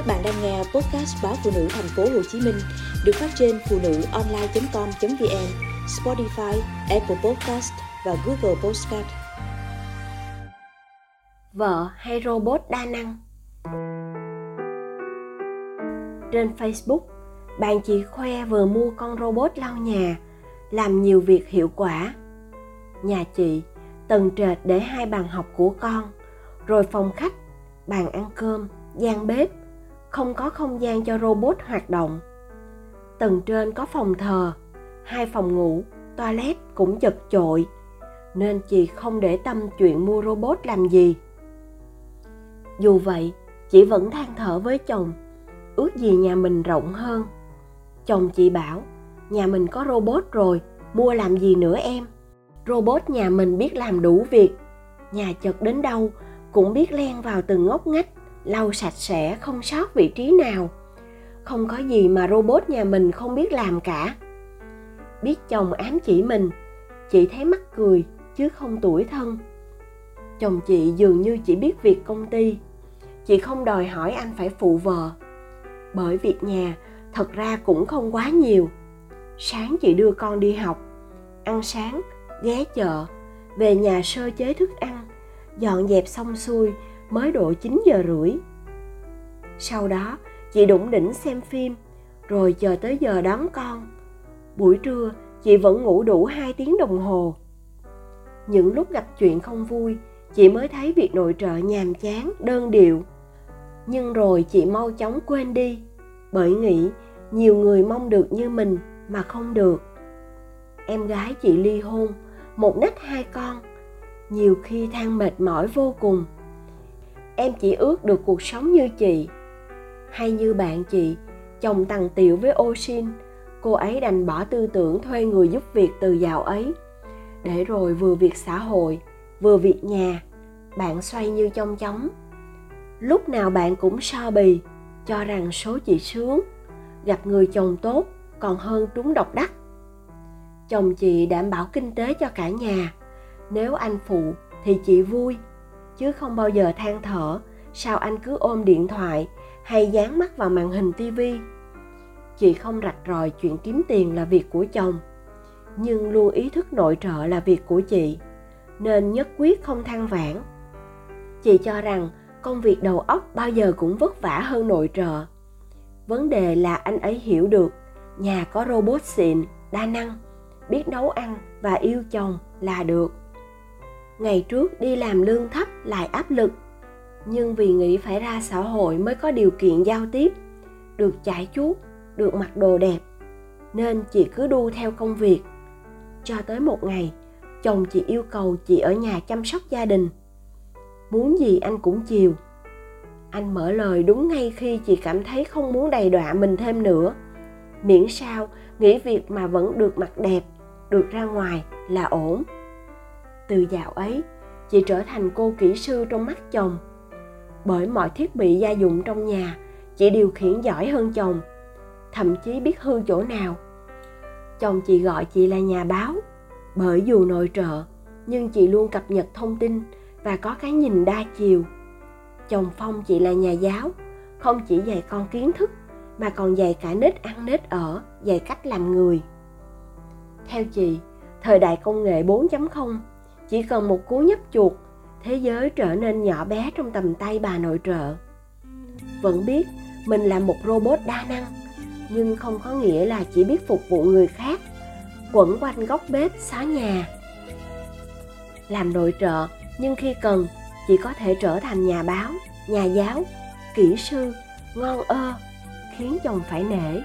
Các bạn đang nghe podcast báo phụ nữ thành phố Hồ Chí Minh được phát trên phụ nữ online.com.vn, Spotify, Apple Podcast và Google Podcast. Vợ hay robot đa năng? Trên Facebook, bạn chị khoe vừa mua con robot lau nhà, làm nhiều việc hiệu quả. Nhà chị, tầng trệt để hai bàn học của con, rồi phòng khách, bàn ăn cơm, gian bếp, không có không gian cho robot hoạt động. Tầng trên có phòng thờ, hai phòng ngủ, toilet cũng chật chội, nên chị không để tâm chuyện mua robot làm gì. Dù vậy, chị vẫn than thở với chồng, ước gì nhà mình rộng hơn. Chồng chị bảo, nhà mình có robot rồi, mua làm gì nữa em? Robot nhà mình biết làm đủ việc, nhà chật đến đâu cũng biết len vào từng ngóc ngách lau sạch sẽ, không sót vị trí nào. Không có gì mà robot nhà mình không biết làm cả. Biết chồng ám chỉ mình, chị thấy mắc cười, chứ không tuổi thân. Chồng chị dường như chỉ biết việc công ty. Chị không đòi hỏi anh phải phụ vợ. Bởi việc nhà, thật ra cũng không quá nhiều. Sáng chị đưa con đi học, ăn sáng, ghé chợ, về nhà sơ chế thức ăn, dọn dẹp xong xuôi mới độ 9 giờ rưỡi. Sau đó, chị đụng đỉnh xem phim, rồi chờ tới giờ đón con. Buổi trưa, chị vẫn ngủ đủ 2 tiếng đồng hồ. Những lúc gặp chuyện không vui, chị mới thấy việc nội trợ nhàm chán, đơn điệu. Nhưng rồi chị mau chóng quên đi, bởi nghĩ nhiều người mong được như mình mà không được. Em gái chị ly hôn, một nách hai con, nhiều khi than mệt mỏi vô cùng em chỉ ước được cuộc sống như chị. Hay như bạn chị, chồng tằng tiểu với ô xin, cô ấy đành bỏ tư tưởng thuê người giúp việc từ giàu ấy. Để rồi vừa việc xã hội, vừa việc nhà, bạn xoay như trong chóng. Lúc nào bạn cũng so bì, cho rằng số chị sướng, gặp người chồng tốt còn hơn trúng độc đắc. Chồng chị đảm bảo kinh tế cho cả nhà, nếu anh phụ thì chị vui chứ không bao giờ than thở. Sao anh cứ ôm điện thoại hay dán mắt vào màn hình tivi chị không rạch ròi chuyện kiếm tiền là việc của chồng, nhưng luôn ý thức nội trợ là việc của chị, nên nhất quyết không than vãn. Chị cho rằng công việc đầu óc bao giờ cũng vất vả hơn nội trợ. Vấn đề là anh ấy hiểu được nhà có robot xịn, đa năng, biết nấu ăn và yêu chồng là được ngày trước đi làm lương thấp lại áp lực. Nhưng vì nghĩ phải ra xã hội mới có điều kiện giao tiếp, được chải chuốt, được mặc đồ đẹp, nên chị cứ đu theo công việc. Cho tới một ngày, chồng chị yêu cầu chị ở nhà chăm sóc gia đình. Muốn gì anh cũng chiều. Anh mở lời đúng ngay khi chị cảm thấy không muốn đầy đọa mình thêm nữa. Miễn sao nghĩ việc mà vẫn được mặc đẹp, được ra ngoài là ổn từ dạo ấy, chị trở thành cô kỹ sư trong mắt chồng. Bởi mọi thiết bị gia dụng trong nhà, chị điều khiển giỏi hơn chồng, thậm chí biết hư chỗ nào. Chồng chị gọi chị là nhà báo, bởi dù nội trợ, nhưng chị luôn cập nhật thông tin và có cái nhìn đa chiều. Chồng phong chị là nhà giáo, không chỉ dạy con kiến thức, mà còn dạy cả nết ăn nết ở, dạy cách làm người. Theo chị, thời đại công nghệ 4.0 chỉ cần một cú nhấp chuột, thế giới trở nên nhỏ bé trong tầm tay bà nội trợ. Vẫn biết mình là một robot đa năng, nhưng không có nghĩa là chỉ biết phục vụ người khác, quẩn quanh góc bếp xá nhà. Làm nội trợ, nhưng khi cần, chỉ có thể trở thành nhà báo, nhà giáo, kỹ sư, ngon ơ, khiến chồng phải nể.